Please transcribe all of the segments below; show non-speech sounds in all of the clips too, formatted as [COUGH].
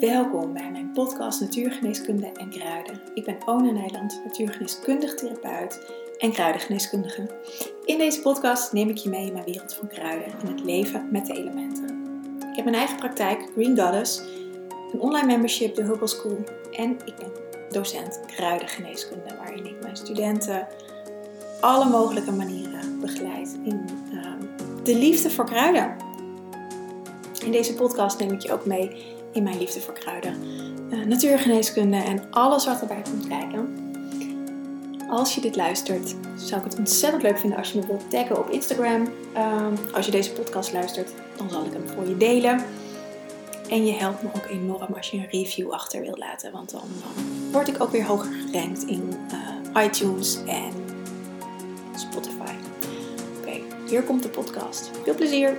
Welkom bij mijn podcast Natuurgeneeskunde en Kruiden. Ik ben Ona Nijland, natuurgeneeskundig therapeut en kruidengeneeskundige. In deze podcast neem ik je mee in mijn wereld van kruiden en het leven met de elementen. Ik heb mijn eigen praktijk, Green Goddess, een online membership, de Herbal School en ik ben docent kruidengeneeskunde, waarin ik mijn studenten alle mogelijke manieren begeleid in ehm, de liefde voor kruiden. In deze podcast neem ik je ook mee in mijn liefde voor kruiden, uh, natuurgeneeskunde en alles wat erbij komt kijken. Als je dit luistert, zou ik het ontzettend leuk vinden als je me wilt taggen op Instagram. Ehm, als je deze podcast luistert, dan zal ik hem voor je delen. En je helpt me ook enorm als je een review achter wilt laten, want dan, word ik ook weer hoger gerankt in uh, iTunes en Spotify. Oké, hier komt de podcast. Veel plezier!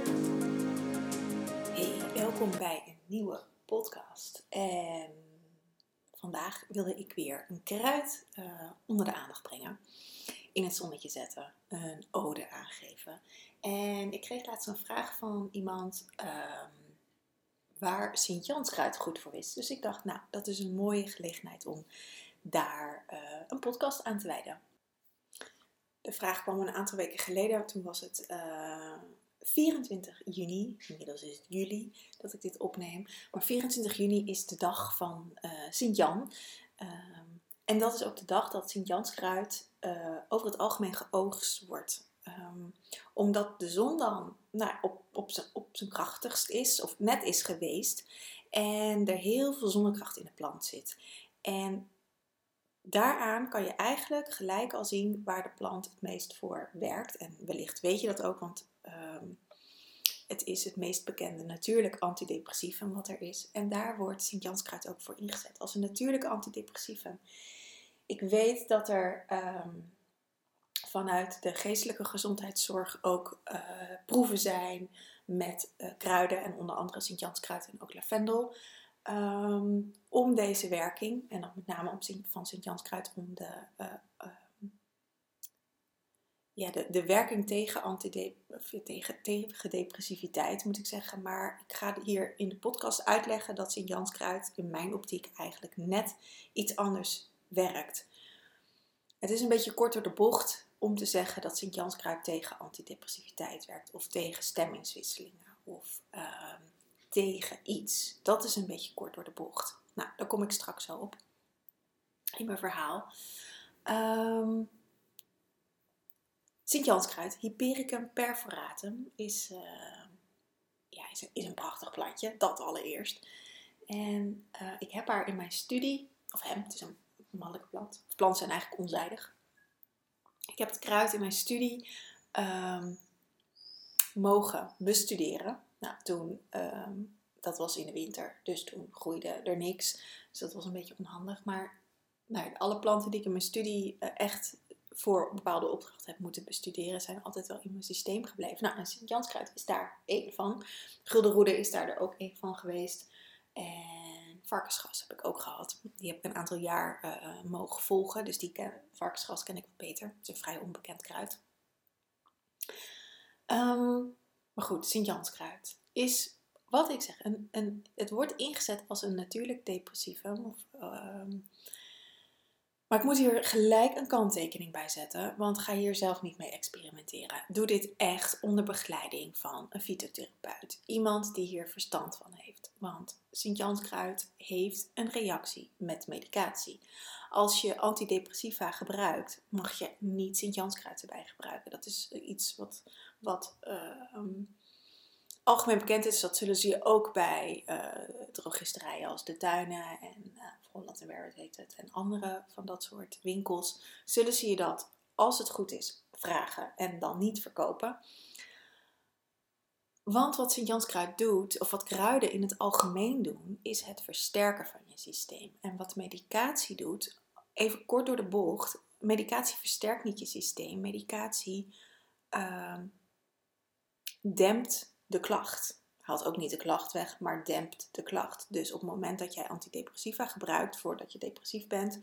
Hey, welkom bij een nieuwe podcast. En vandaag wilde ik weer een kruid uh, onder de aandacht brengen. In het zonnetje zetten, een ode aangeven. En ik kreeg laatst een vraag van iemand um, waar Sint-Janskruid goed voor is. Dus ik dacht, nou, dat is een mooie gelegenheid om daar uh, een podcast aan te wijden. De vraag kwam een aantal weken geleden. Toen was het uh, 24 juni, inmiddels is het juli dat ik dit opneem, maar 24 juni is de dag van uh, Sint-Jan. Uh, en dat is ook de dag dat Sint-Janskruid uh, over het algemeen geoogst wordt. Um, omdat de zon dan nou, op, op, zijn, op zijn krachtigst is, of net is geweest, en er heel veel zonnekracht in de plant zit. En daaraan kan je eigenlijk gelijk al zien waar de plant het meest voor werkt. En wellicht weet je dat ook, want um, het is het meest bekende natuurlijk antidepressivum wat er is. En daar wordt Sint-Janskruid ook voor ingezet als een natuurlijke antidepressivum. Ik weet dat er um, vanuit de geestelijke gezondheidszorg ook uh, proeven zijn met uh, kruiden en onder andere Sint-Janskruid en ook lavendel. Um, om deze werking, en dan met name om, van Sint-Janskruid om de uh, ja, de, de werking tegen, tegen, tegen depressiviteit, moet ik zeggen. Maar ik ga hier in de podcast uitleggen dat Sint-Janskruid in mijn optiek eigenlijk net iets anders werkt. Het is een beetje kort door de bocht om te zeggen dat Sint-Janskruid tegen antidepressiviteit werkt. Of tegen stemmingswisselingen. Of uh, tegen iets. Dat is een beetje kort door de bocht. Nou, daar kom ik straks zo op in mijn verhaal. Um, Sint-Janskruid, Hypericum perforatum, is, uh, ja, is, is, een prachtig plantje. Dat allereerst. En uh, ik heb haar in mijn studie, of hem, het is een mannelijke plant. Planten zijn eigenlijk onzijdig. Ik heb het kruid in mijn studie um, mogen bestuderen. Nou, toen, um, dat was in de winter, dus toen groeide er niks. Dus dat was een beetje onhandig. Maar nou, alle planten die ik in mijn studie uh, echt voor bepaalde opdracht heb moeten bestuderen, zijn altijd wel in mijn systeem gebleven. Nou, en Sint-Janskruid is daar één van. Guldenroede is daar er ook één van geweest. En varkensgas heb ik ook gehad. Die heb ik een aantal jaar uh, mogen volgen. Dus die ken, varkensgas ken ik wat beter. Het is een vrij onbekend kruid. Um, maar goed, Sint-Janskruid is, wat ik zeg, een, een, het wordt ingezet als een natuurlijk depressivum. Of, um, maar ik moet hier gelijk een kanttekening bij zetten, want ga hier zelf niet mee experimenteren. Doe dit echt onder begeleiding van een fytotherapeut. Iemand die hier verstand van heeft. Want Sint-Janskruid heeft een reactie met medicatie. Als je antidepressiva gebruikt, mag je niet Sint-Janskruid erbij gebruiken. Dat is iets wat, wat uh, algemeen bekend is. Dat zullen ze je ook bij uh, drogisterijen als de tuinen en uh, Holland Wear heet het, en andere van dat soort winkels, zullen ze je dat, als het goed is, vragen en dan niet verkopen. Want wat Sint-Janskruid doet, of wat kruiden in het algemeen doen, is het versterken van je systeem. En wat medicatie doet, even kort door de bocht, medicatie versterkt niet je systeem. Medicatie uh, dempt de klacht haalt ook niet de klacht weg, maar dempt de klacht. Dus op het moment dat jij antidepressiva gebruikt voordat je depressief bent,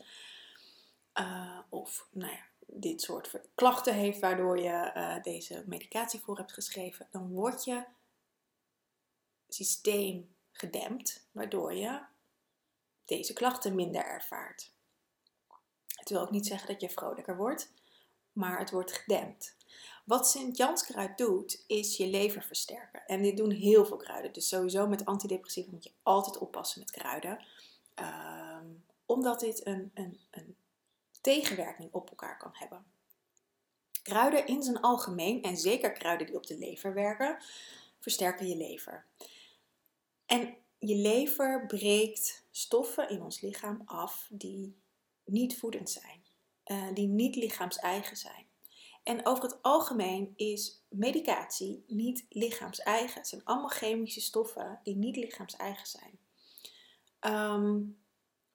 uh, of nou ja, dit soort klachten heeft waardoor je uh, deze medicatie voor hebt geschreven, dan wordt je systeem gedempt, waardoor je deze klachten minder ervaart. Het wil ook niet zeggen dat je vrolijker wordt, maar het wordt gedempt. Wat Sint-Janskruid doet, is je lever versterken. En dit doen heel veel kruiden. Dus sowieso met antidepressiva moet je altijd oppassen met kruiden. Ehm, omdat dit een, een, een tegenwerking op elkaar kan hebben. Kruiden in zijn algemeen, en zeker kruiden die op de lever werken, versterken je lever. En je lever breekt stoffen in ons lichaam af die niet voedend zijn, uh, die niet lichaams-eigen zijn. En over het algemeen is medicatie niet lichaams-eigen. Het zijn allemaal chemische stoffen die niet lichaams-eigen zijn. Ehm,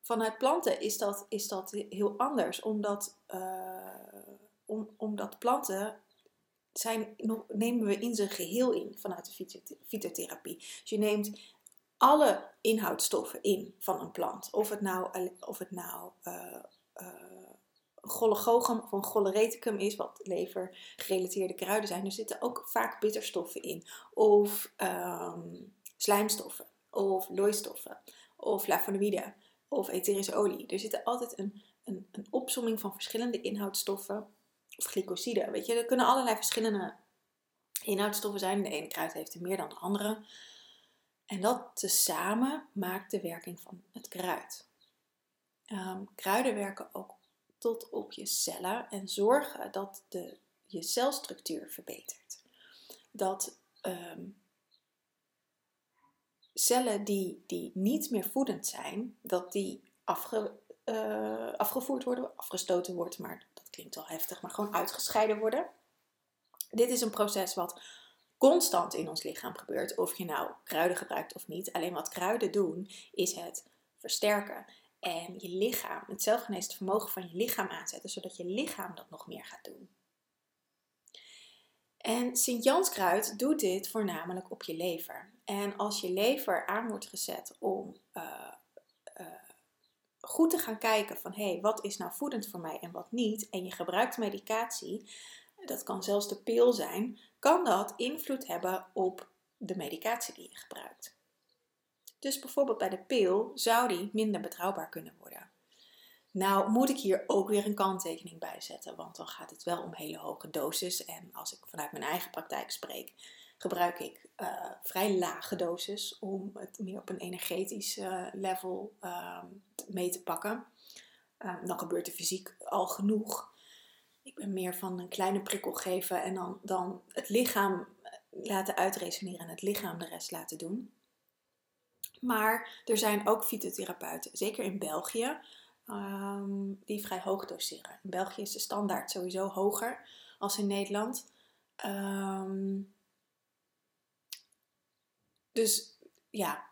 vanuit planten is dat, is dat heel anders, omdat, uh, om, omdat planten zijn, nemen we in zijn geheel in vanuit de fytotherapie. Dus je neemt alle inhoudstoffen in van een plant. Of het nou, of het nou uh, uh, of een cholereticum is, wat levergerelateerde kruiden zijn. Er zitten ook vaak bitterstoffen in. Of um, slijmstoffen. Of looistoffen. Of flavonoïden. Of etherische olie. Er zitten altijd een, een, een opsomming van verschillende inhoudstoffen. Of glycosiden. Weet je, er kunnen allerlei verschillende inhoudstoffen zijn. De ene kruid heeft er meer dan de andere. En dat tezamen maakt de werking van het kruid. Um, kruiden werken ook tot op je cellen en zorgen dat de, je celstructuur verbetert. Dat um, cellen die, die niet meer voedend zijn, dat die uh, afgevoerd worden, afgestoten wordt, maar dat klinkt wel heftig, maar gewoon uitgescheiden worden. Dit is een proces wat constant in ons lichaam gebeurt, of je nou kruiden gebruikt of niet. Alleen wat kruiden doen, is het versterken en je lichaam, het zelfgeneesd vermogen van je lichaam aanzetten, zodat je lichaam dat nog meer gaat doen. En Sint-Janskruid doet dit voornamelijk op je lever. En als je lever aan wordt gezet om uh, uh, goed te gaan kijken van hé, hey, wat is nou voedend voor mij en wat niet, en je gebruikt medicatie, dat kan zelfs de pil zijn, kan dat invloed hebben op de medicatie die je gebruikt. Dus bijvoorbeeld bij de pil zou die minder betrouwbaar kunnen worden. Nou moet ik hier ook weer een kanttekening bij zetten, want dan gaat het wel om hele hoge doses. En als ik vanuit mijn eigen praktijk spreek, gebruik ik uh, vrij lage doses om het meer op een energetisch uh, level uh, mee te pakken. Ehm, dan gebeurt er fysiek al genoeg. Ik ben meer van een kleine prikkel geven en dan, dan het lichaam laten uitresoneren en het lichaam de rest laten doen. Maar er zijn ook fytotherapeuten, zeker in België, um, die vrij hoog doseren. In België is de standaard sowieso hoger als in Nederland. Um, dus ja,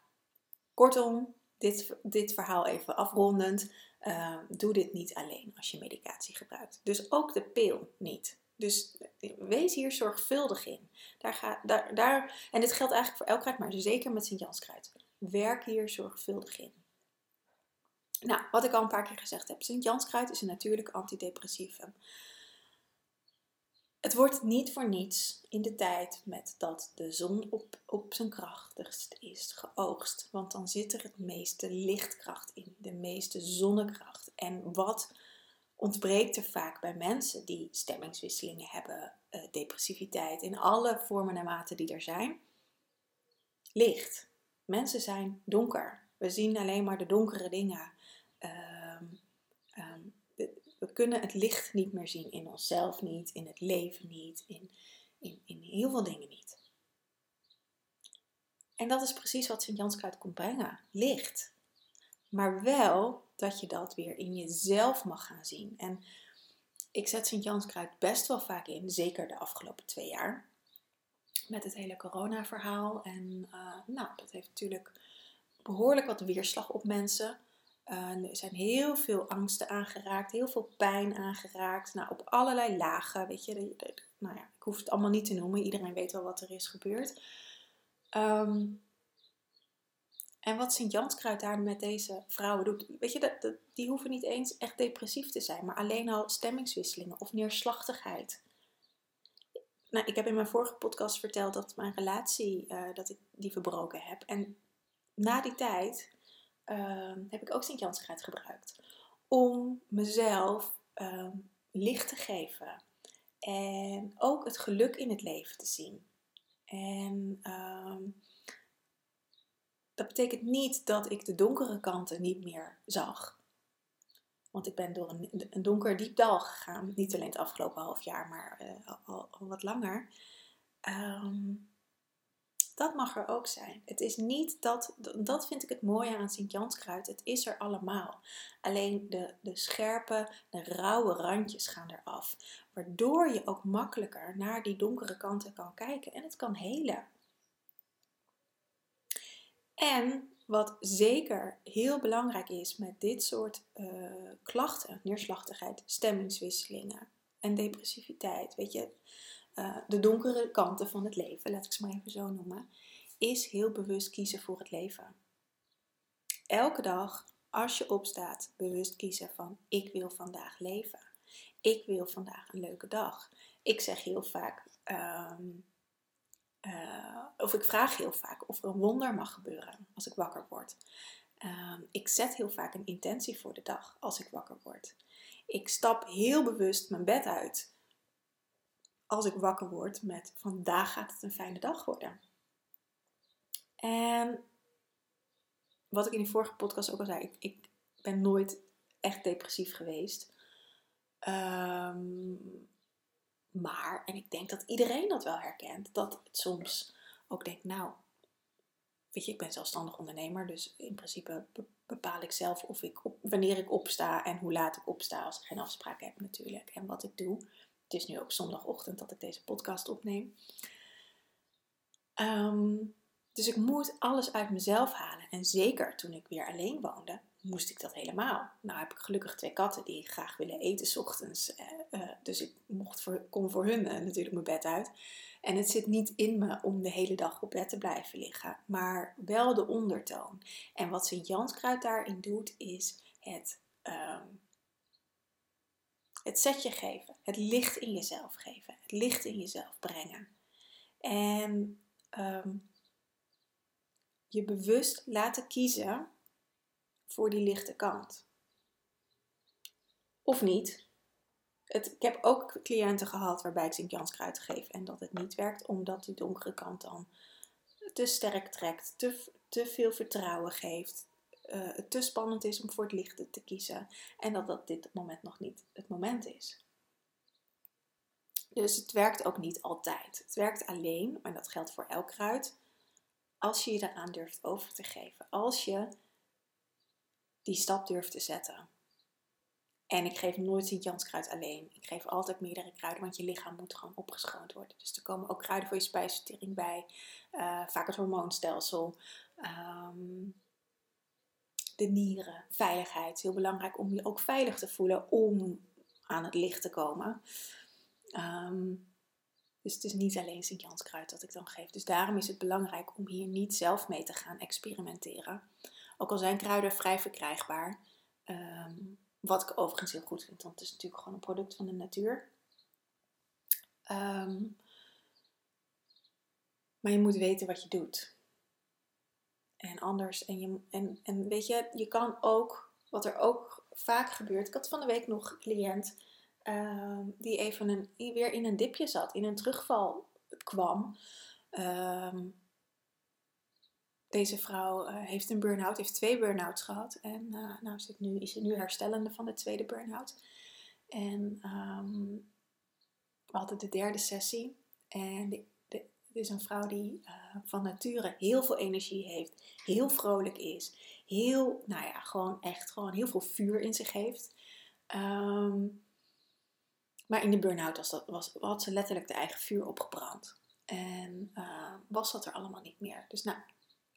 kortom, dit, dit verhaal even afrondend. Uh, doe dit niet alleen als je medicatie gebruikt. Dus ook de pil niet. Dus wees hier zorgvuldig in. Daar ga, daar, daar, en dit geldt eigenlijk voor elk kruid, maar zeker met Sint-Janskruid. Werk hier zorgvuldig in. Nou, wat ik al een paar keer gezegd heb, Sint-Janskruid is een natuurlijk antidepressivum. Het wordt niet voor niets in de tijd met dat de zon op, op zijn krachtigst is geoogst. Want dan zit er het meeste lichtkracht in, de meeste zonnekracht. En wat ontbreekt er vaak bij mensen die stemmingswisselingen hebben, uh, depressiviteit in alle vormen en maten die er zijn? Licht. Mensen zijn donker. We zien alleen maar de donkere dingen. Ehm, ehm, we kunnen het licht niet meer zien in onszelf niet, in het leven niet, in, in, in heel veel dingen niet. En dat is precies wat Sint-Janskruid komt brengen: licht. Maar wel dat je dat weer in jezelf mag gaan zien. En ik zet Sint-Janskruid best wel vaak in, zeker de afgelopen twee jaar. Met het hele corona-verhaal. En uh, nou, dat heeft natuurlijk behoorlijk wat weerslag op mensen. Uh, er zijn heel veel angsten aangeraakt, heel veel pijn aangeraakt. Nou, op allerlei lagen, weet je. nou ja, ik hoef het allemaal niet te noemen. Iedereen weet wel wat er is gebeurd. Um, en wat Sint-Janskruid daar met deze vrouwen doet, weet je, die hoeven niet eens echt depressief te zijn, maar alleen al stemmingswisselingen of neerslachtigheid. Nou, ik heb in mijn vorige podcast verteld dat mijn relatie, uh, dat ik die verbroken heb. En na die tijd ehm, heb ik ook Sint-Janskruid gebruikt. Om mezelf ehm, licht te geven. En ook het geluk in het leven te zien. En ehm, dat betekent niet dat ik de donkere kanten niet meer zag. Want ik ben door een, een donker diep dal gegaan. Niet alleen het afgelopen half jaar, maar uh, al, wat langer. Um, dat mag er ook zijn. Het is niet dat, dat vind ik het mooie aan Sint-Janskruid. Het is er allemaal. Alleen de, de scherpe, de rauwe randjes gaan eraf. Waardoor je ook makkelijker naar die donkere kanten kan kijken en het kan helen. En wat zeker heel belangrijk is met dit soort uh, klachten, neerslachtigheid, stemmingswisselingen en depressiviteit, weet je, uh, de donkere kanten van het leven, laat ik ze maar even zo noemen, is heel bewust kiezen voor het leven. Elke dag, als je opstaat, bewust kiezen van ik wil vandaag leven. Ik wil vandaag een leuke dag. Ik zeg heel vaak, um, uh, of ik vraag heel vaak of er een wonder mag gebeuren als ik wakker word. Um, ik zet heel vaak een intentie voor de dag als ik wakker word. Ik stap heel bewust mijn bed uit als ik wakker word met vandaag gaat het een fijne dag worden. En wat ik in die vorige podcast ook al zei, ik, ik ben nooit echt depressief geweest. Um, maar, en ik denk dat iedereen dat wel herkent, dat het soms ook denkt, nou, weet je, ik ben zelfstandig ondernemer, dus in principe bepaal ik zelf of ik wanneer ik opsta en hoe laat ik opsta als ik geen afspraak heb natuurlijk en wat ik doe. Het is nu ook zondagochtend dat ik deze podcast opneem. Um, dus ik moet alles uit mezelf halen. En zeker toen ik weer alleen woonde, moest ik dat helemaal. Nou heb ik gelukkig twee katten die graag willen eten s ochtends. Eh, eh, dus ik mocht voor, kon voor hun eh, natuurlijk mijn bed uit. En het zit niet in me om de hele dag op bed te blijven liggen. Maar wel de ondertoon. En wat Sint-Janskruid daarin doet, is het, um, het setje geven. Het licht in jezelf geven. Het licht in jezelf brengen. En... Um, je bewust laten kiezen voor die lichte kant. Of niet. Het, ik heb ook cliënten gehad waarbij ik Sint-Janskruid geef en dat het niet werkt, omdat die donkere kant dan te sterk trekt, te, te veel vertrouwen geeft, uh, het te spannend is om voor het lichte te kiezen en dat dat dit moment nog niet het moment is. Dus het werkt ook niet altijd. Het werkt alleen, en dat geldt voor elk kruid, als je je daaraan durft over te geven. Als je die stap durft te zetten. En ik geef nooit Sint-Janskruid alleen. Ik geef altijd meerdere kruiden, want je lichaam moet gewoon opgeschoond worden. Dus er komen ook kruiden voor je spijsvertering bij. Uh, vaak het hormoonstelsel. Um, de nieren, veiligheid. Heel belangrijk om je ook veilig te voelen om aan het licht te komen. Um, dus het is niet alleen Sint-Janskruid dat ik dan geef. Dus daarom is het belangrijk om hier niet zelf mee te gaan experimenteren. Ook al zijn kruiden vrij verkrijgbaar. Ehm, wat ik overigens heel goed vind, want het is natuurlijk gewoon een product van de natuur. Ehm, maar je moet weten wat je doet. En anders, en, je, en, en weet je, je kan ook, wat er ook vaak gebeurt. Ik had van de week nog een cliënt Ehm, die even een, weer in een dipje zat, in een terugval kwam. Ehm, deze vrouw uh, heeft een burn-out, heeft twee burn-outs gehad. En uh, nou zit nu, is ze nu herstellende van de tweede burn-out. En um, we hadden de derde sessie. En de, het is een vrouw die uh, van nature heel veel energie heeft. Heel vrolijk is. Heel, nou ja, gewoon echt gewoon heel veel vuur in zich heeft. Um, maar in de burn-out was dat, was, had ze letterlijk de eigen vuur opgebrand. En was dat er allemaal niet meer. Dus nou,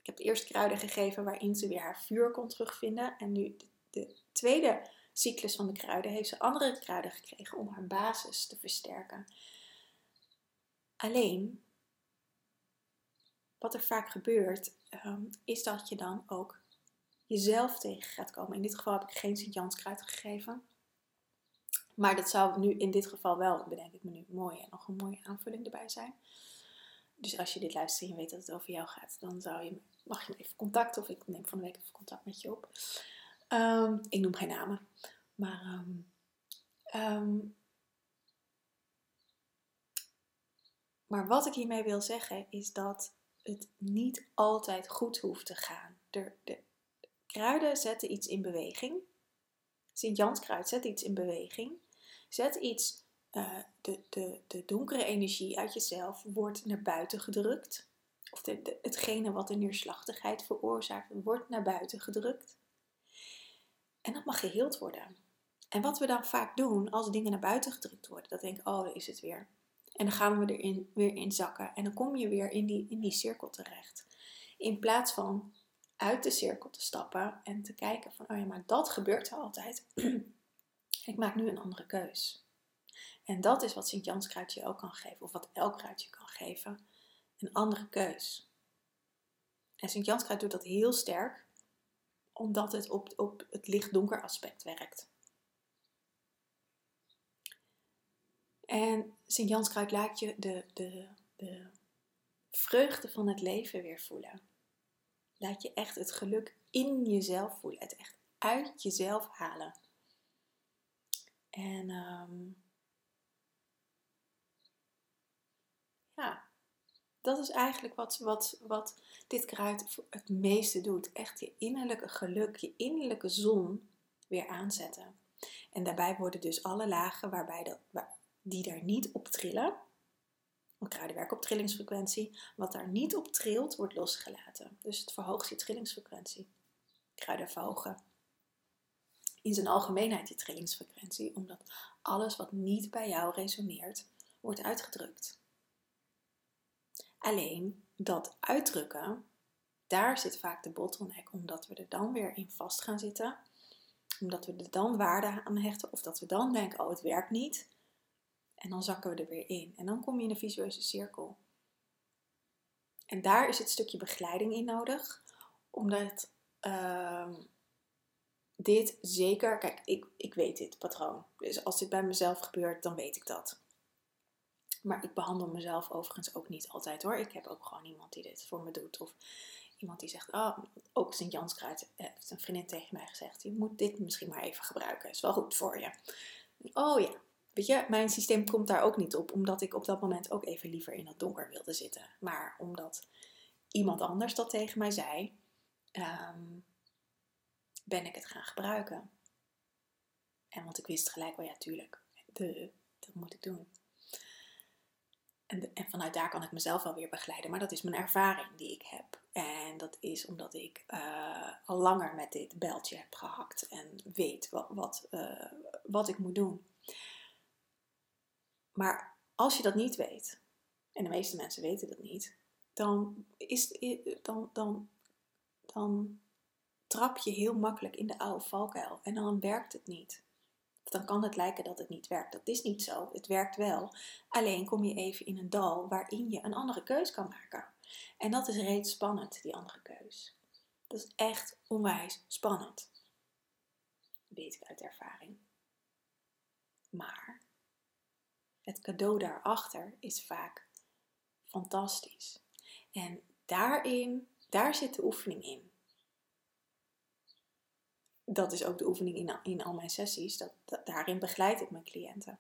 ik heb de eerste kruiden gegeven waarin ze weer haar vuur kon terugvinden. En nu de, de tweede cyclus van de kruiden heeft ze andere kruiden gekregen om haar basis te versterken. Alleen, wat er vaak gebeurt, um, is dat je dan ook jezelf tegen gaat komen. In dit geval heb ik geen Sint-Janskruid gegeven. Maar dat zou nu in dit geval wel, bedenk ik me nu, mooi en nog een mooie aanvulling erbij zijn. Dus als je dit luistert en je weet dat het over jou gaat, dan zou je mag je even contacten of ik neem van de week even contact met je op. Ehm, ik noem geen namen, maar ehm, ehm, maar wat ik hiermee wil zeggen is dat het niet altijd goed hoeft te gaan. De, de, kruiden zetten iets in beweging. Sint-Janskruid zet iets in beweging. Zet iets, uh, de, de, de donkere energie uit jezelf wordt naar buiten gedrukt. Of hetgene wat de neerslachtigheid veroorzaakt, wordt naar buiten gedrukt. En dat mag geheeld worden. En wat we dan vaak doen als dingen naar buiten gedrukt worden, dat denk ik, oh, daar is het weer. En dan gaan we erin weer in zakken. En dan kom je weer in die, in die cirkel terecht. In plaats van uit de cirkel te stappen en te kijken van, oh ja, maar dat gebeurt er altijd. [CLEARS THROAT] ik maak nu een andere keus. En dat is wat Sint-Jans kruidje ook kan geven, of wat elk kruidje kan geven. Een andere keus. En Sint-Jans kruid doet dat heel sterk, omdat het op, op het licht-donker aspect werkt. En Sint-Janskruid laat je de, de, de vreugde van het leven weer voelen. Laat je echt het geluk in jezelf voelen. Het echt uit jezelf halen. En um, ja, dat is eigenlijk wat, wat, wat dit kruid het meeste doet. Echt je innerlijke geluk, je innerlijke zon weer aanzetten. En daarbij worden dus alle lagen waarbij die daar niet op trillen. Want kruiden werken op trillingsfrequentie. Wat daar niet op trilt, wordt losgelaten. Dus het verhoogt je trillingsfrequentie. Kruiden verhogen in zijn algemeenheid je trillingsfrequentie, omdat alles wat niet bij jou resoneert, wordt uitgedrukt. Alleen dat uitdrukken, daar zit vaak de bottleneck, omdat we er dan weer in vast gaan zitten, omdat we er dan waarde aan hechten, of dat we dan denken: oh, het werkt niet. En dan zakken we er weer in. En dan kom je in een visueuze cirkel. En daar is het stukje begeleiding in nodig. Omdat uh, dit zeker, kijk, ik, ik weet dit patroon. Dus als dit bij mezelf gebeurt, dan weet ik dat. Maar ik behandel mezelf overigens ook niet altijd hoor. Ik heb ook gewoon iemand die dit voor me doet. Of iemand die zegt, oh, ook Sint Kruid heeft een vriendin tegen mij gezegd. Je moet dit misschien maar even gebruiken. Is wel goed voor je. Oh ja, Weet je, mijn systeem komt daar ook niet op, omdat ik op dat moment ook even liever in het donker wilde zitten. Maar omdat iemand anders dat tegen mij zei, ehm, ben ik het gaan gebruiken. En want ik wist gelijk wel, ja, tuurlijk, de, dat moet ik doen. En, en, vanuit daar kan ik mezelf wel weer begeleiden. Maar dat is mijn ervaring die ik heb. En dat is omdat ik uh, al langer met dit beltje heb gehakt en weet wat, wat, uh, wat ik moet doen. Maar als je dat niet weet, en de meeste mensen weten dat niet, dan, is, dan, dan, dan trap je heel makkelijk in de oude valkuil en dan werkt het niet. Dan kan het lijken dat het niet werkt. Dat is niet zo. Het werkt wel. Alleen kom je even in een dal waarin je een andere keus kan maken. En dat is reeds spannend, die andere keus. Dat is echt onwijs spannend. Weet ik uit ervaring. Maar het cadeau daarachter is vaak fantastisch. En daarin, daar zit de oefening in. Dat is ook de oefening in, in al mijn sessies. Dat, daarin begeleid ik mijn cliënten.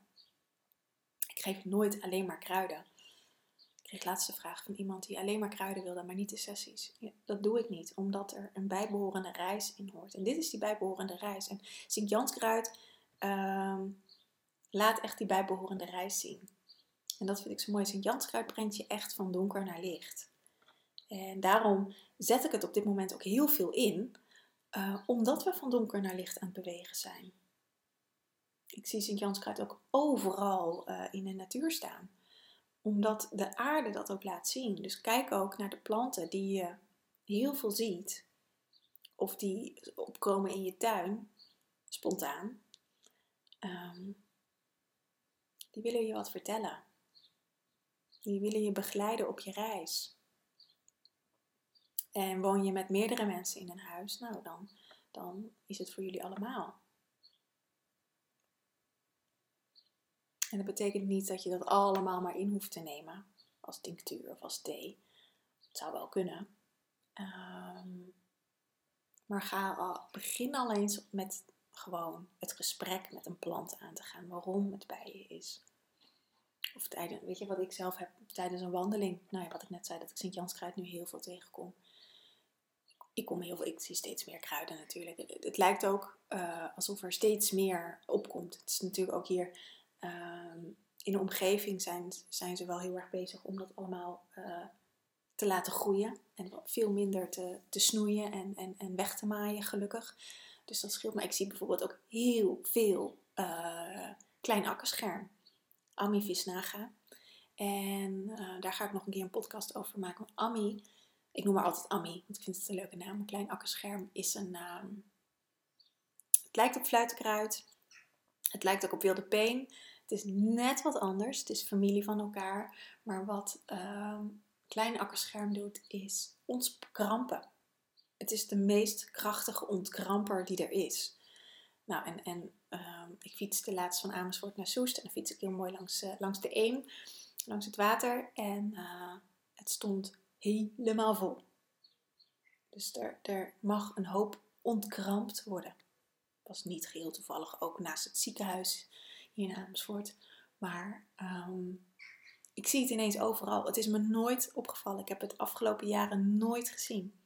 Ik geef nooit alleen maar kruiden. Ik kreeg laatste vraag van iemand die alleen maar kruiden wilde, maar niet de sessies. dat doe ik niet, omdat er een bijbehorende reis in hoort. En dit is die bijbehorende reis. En Sint-Janskruid uh, laat echt die bijbehorende reis zien. En dat vind ik zo mooi. Sint-Janskruid brengt je echt van donker naar licht. En daarom zet ik het op dit moment ook heel veel in, uh, omdat we van donker naar licht aan het bewegen zijn. Ik zie Sint-Janskruid ook overal uh, in de natuur staan, omdat de aarde dat ook laat zien. Dus kijk ook naar de planten die je heel veel ziet, of die opkomen in je tuin, spontaan. Um, die willen je wat vertellen. Die willen je begeleiden op je reis. En woon je met meerdere mensen in een huis, nou dan, dan is het voor jullie allemaal. En dat betekent niet dat je dat allemaal maar in hoeft te nemen als tinctuur of als thee. Het zou wel kunnen. Ehm, maar ga al, begin al eens met gewoon het gesprek met een plant aan te gaan. Waarom het bij je is. Of tijdens, weet je wat ik zelf heb tijdens een wandeling. Nou ja, wat ik net zei, dat ik Sint-Janskruid nu heel veel tegenkom. Ik kom heel veel, ik zie steeds meer kruiden natuurlijk. Het, lijkt ook uh, alsof er steeds meer opkomt. Het is natuurlijk ook hier ehm, in de omgeving zijn, zijn ze wel heel erg bezig om dat allemaal uh, te laten groeien. En veel minder te, te snoeien en, en, en weg te maaien, gelukkig. Dus dat scheelt. Maar ik zie bijvoorbeeld ook heel veel uh, klein akkerscherm. Ami Naga. En daar ga ik nog een keer een podcast over maken. Ami, ik noem haar altijd Ami, want ik vind het een leuke naam. Een klein akkerscherm is een. Ehm, het lijkt op fluitenkruid. Het lijkt ook op wilde peen. Het is net wat anders. Het is familie van elkaar. Maar wat uh, klein akkerscherm doet, is ontkrampen. Het is de meest krachtige ontkramper die er is. Nou, en, en uh, ik fietste laatst van Amersfoort naar Soest. En dan fiets ik heel mooi langs, uh, langs de Eem, langs het water. En uh, het stond helemaal vol. Dus er, mag een hoop ontkrampt worden. Was niet geheel toevallig ook naast het ziekenhuis hier in Amersfoort. Maar um, ik zie het ineens overal. Het is me nooit opgevallen. Ik heb het afgelopen jaren nooit gezien.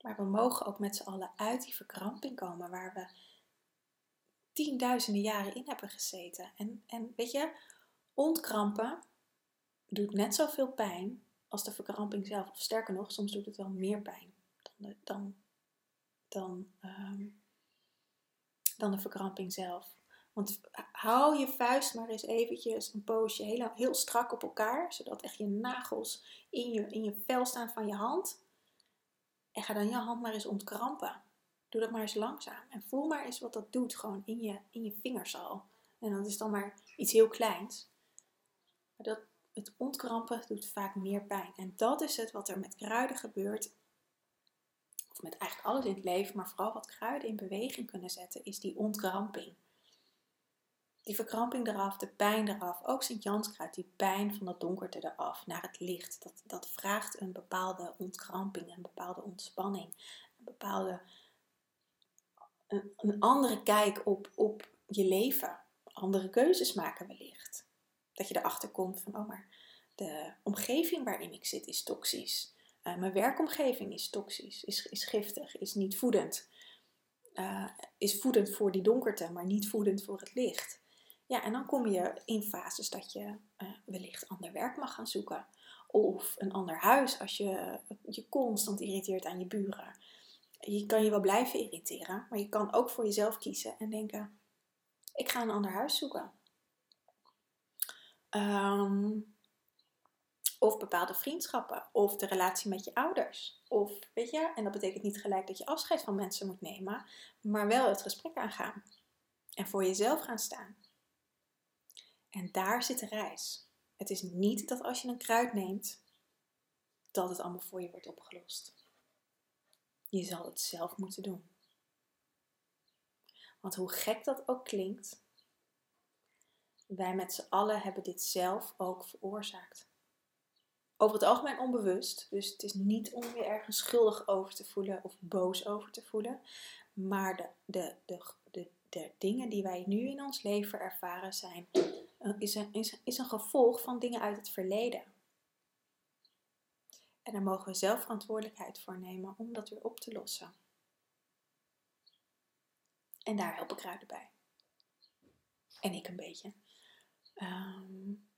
Maar we mogen ook met z'n allen uit die verkramping komen waar we tienduizenden jaren in hebben gezeten. En, en weet je, ontkrampen doet net zoveel pijn als de verkramping zelf. Of sterker nog, soms doet het wel meer pijn dan de, dan, dan, um, dan de verkramping zelf. Want hou je vuist maar eens eventjes een poosje heel, heel strak op elkaar, zodat echt je nagels in je, in je vel staan van je hand. En ga dan je hand maar eens ontkrampen. Doe dat maar eens langzaam. En voel maar eens wat dat doet, gewoon in je, in je vingers al. En dat is dan maar iets heel kleins. Maar dat, het ontkrampen doet vaak meer pijn. En dat is het wat er met kruiden gebeurt. Of met eigenlijk alles in het leven, maar vooral wat kruiden in beweging kunnen zetten, is die ontkramping. Die verkramping eraf, de pijn eraf. Ook Sint-Janskruid, die pijn van de donkerte eraf naar het licht. Dat, dat vraagt een bepaalde ontkramping, een bepaalde ontspanning. Een bepaalde, een, een andere kijk op, op je leven. Andere keuzes maken wellicht. Dat je erachter komt van, oh maar de omgeving waarin ik zit is toxisch. Uh, mijn werkomgeving is toxisch, is, is giftig, is niet voedend. Uh, is voedend voor die donkerte, maar niet voedend voor het licht. Ja, en dan kom je in fases dat je uh, wellicht ander werk mag gaan zoeken. Of een ander huis als je je constant irriteert aan je buren. Je kan je wel blijven irriteren, maar je kan ook voor jezelf kiezen en denken: ik ga een ander huis zoeken. Um, of bepaalde vriendschappen, of de relatie met je ouders. Of weet je, en dat betekent niet gelijk dat je afscheid van mensen moet nemen, maar wel het gesprek aangaan. En voor jezelf gaan staan. En daar zit de reis. Het is niet dat als je een kruid neemt, dat het allemaal voor je wordt opgelost. Je zal het zelf moeten doen. Want hoe gek dat ook klinkt, wij met z'n allen hebben dit zelf ook veroorzaakt. Over het algemeen onbewust, dus het is niet om je ergens schuldig over te voelen of boos over te voelen, maar de, de, de, de, dingen die wij nu in ons leven ervaren zijn is een, is, een gevolg van dingen uit het verleden. En daar mogen we zelf verantwoordelijkheid voor nemen om dat weer op te lossen. En daar help ik kruiden bij. En ik een beetje. Um,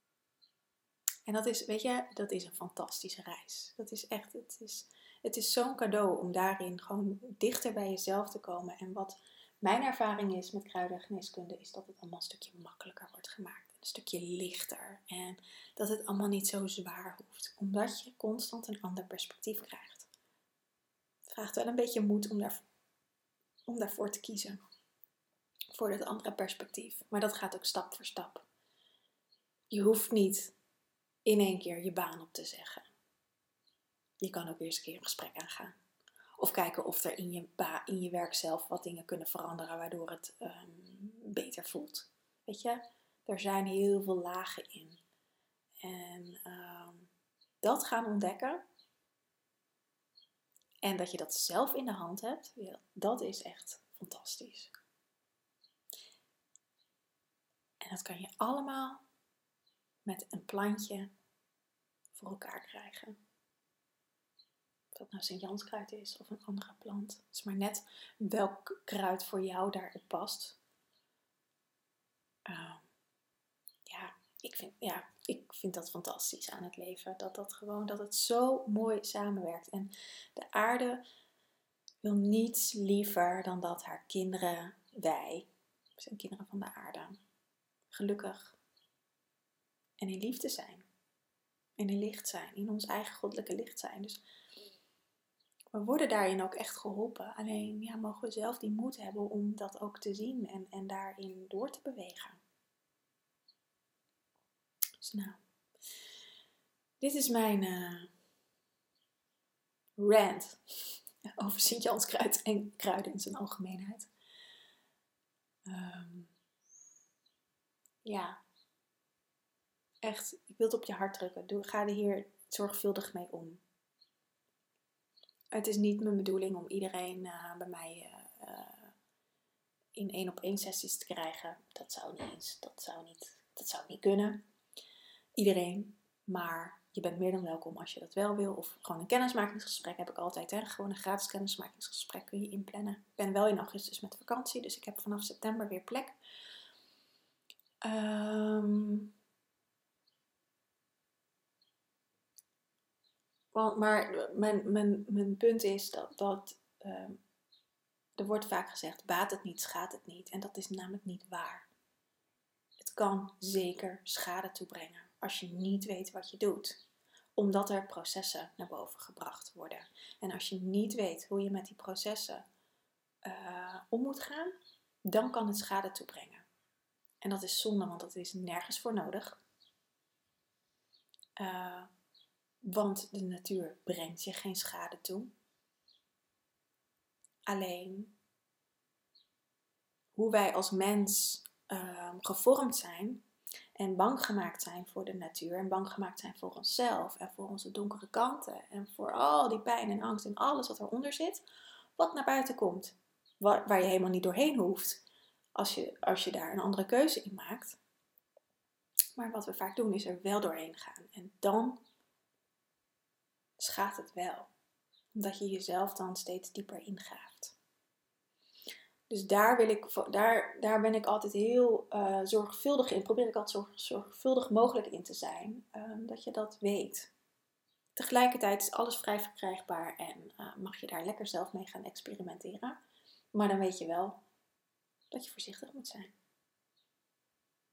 en dat is, weet je, dat is een fantastische reis. Dat is echt, het is, het is zo'n cadeau om daarin gewoon dichter bij jezelf te komen. En wat mijn ervaring is met kruidengeneeskunde, is dat het allemaal een stukje makkelijker wordt gemaakt een stukje lichter en dat het allemaal niet zo zwaar hoeft, omdat je constant een ander perspectief krijgt. Het vraagt wel een beetje moed om, daar, om daarvoor te kiezen, voor dat andere perspectief, maar dat gaat ook stap voor stap. Je hoeft niet in één keer je baan op te zeggen. Je kan ook eerst een keer een gesprek aangaan. Of kijken of er in je, in je werk zelf wat dingen kunnen veranderen waardoor het um, beter voelt. Weet je, er zijn heel veel lagen in. En um, dat gaan ontdekken, En dat je dat zelf in de hand hebt, dat is echt fantastisch. En dat kan je allemaal met een plantje voor elkaar krijgen. Of dat nou Sint-Janskruid is of een andere plant. Het is maar net welk kruid voor jou daarop past. Uh, ja, ik vind, ja, ik vind dat fantastisch aan het leven. Dat, dat, gewoon, dat het zo mooi samenwerkt. En de aarde wil niets liever dan dat haar kinderen, wij, zijn kinderen van de aarde, gelukkig en in liefde zijn. En in licht zijn, in ons eigen goddelijke licht zijn. Dus we worden daarin ook echt geholpen. Alleen ja, mogen we zelf die moed hebben om dat ook te zien en, en daarin door te bewegen. Dus nou, dit is mijn uh, rant [LAUGHS] over Sint-Janskruid en kruiden in zijn algemeenheid. Um, ja, echt, ik wil het op je hart drukken. Ga er hier zorgvuldig mee om. Het is niet mijn bedoeling om iedereen uh, bij mij uh, in één op één sessies te krijgen. Dat zou niet eens, dat zou niet, dat zou niet kunnen. Iedereen. Maar je bent meer dan welkom als je dat wel wil. Of gewoon een kennismakingsgesprek heb ik altijd. Hè? Gewoon een gratis kennismakingsgesprek kun je inplannen. Ik ben wel in augustus met vakantie, dus ik heb vanaf september weer plek. Um, maar mijn, mijn, mijn punt is dat, dat um, er wordt vaak gezegd, baat het niet, schaadt het niet. En dat is namelijk niet waar. Het kan zeker schade toebrengen als je niet weet wat je doet. Omdat er processen naar boven gebracht worden. En als je niet weet hoe je met die processen uh, om moet gaan, dan kan het schade toebrengen. En dat is zonde, want dat is nergens voor nodig. Uh, want de natuur brengt je geen schade toe. Alleen hoe wij als mens uh, gevormd zijn en bang gemaakt zijn voor de natuur en bang gemaakt zijn voor onszelf en voor onze donkere kanten en voor al die pijn en angst en alles wat eronder zit, wat naar buiten komt, waar, waar je helemaal niet doorheen hoeft als je, als je daar een andere keuze in maakt. Maar wat we vaak doen is er wel doorheen gaan en dan schaadt het wel. Omdat je jezelf dan steeds dieper ingaaft. Dus daar, wil ik, daar, daar ben ik altijd heel uh, zorgvuldig in. Probeer ik altijd zo zorgvuldig mogelijk in te zijn. Um, dat je dat weet. Tegelijkertijd is alles vrij verkrijgbaar en uh, mag je daar lekker zelf mee gaan experimenteren. Maar dan weet je wel dat je voorzichtig moet zijn.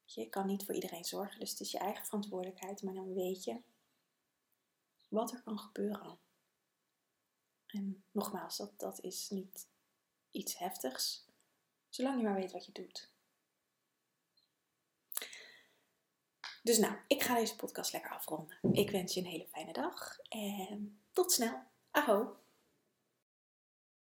Je kan niet voor iedereen zorgen, dus het is je eigen verantwoordelijkheid. Maar dan weet je wat er kan gebeuren. En nogmaals, dat, dat is niet iets heftigs, zolang je maar weet wat je doet. Dus nou, ik ga deze podcast lekker afronden. Ik wens je een hele fijne dag en tot snel. Aho!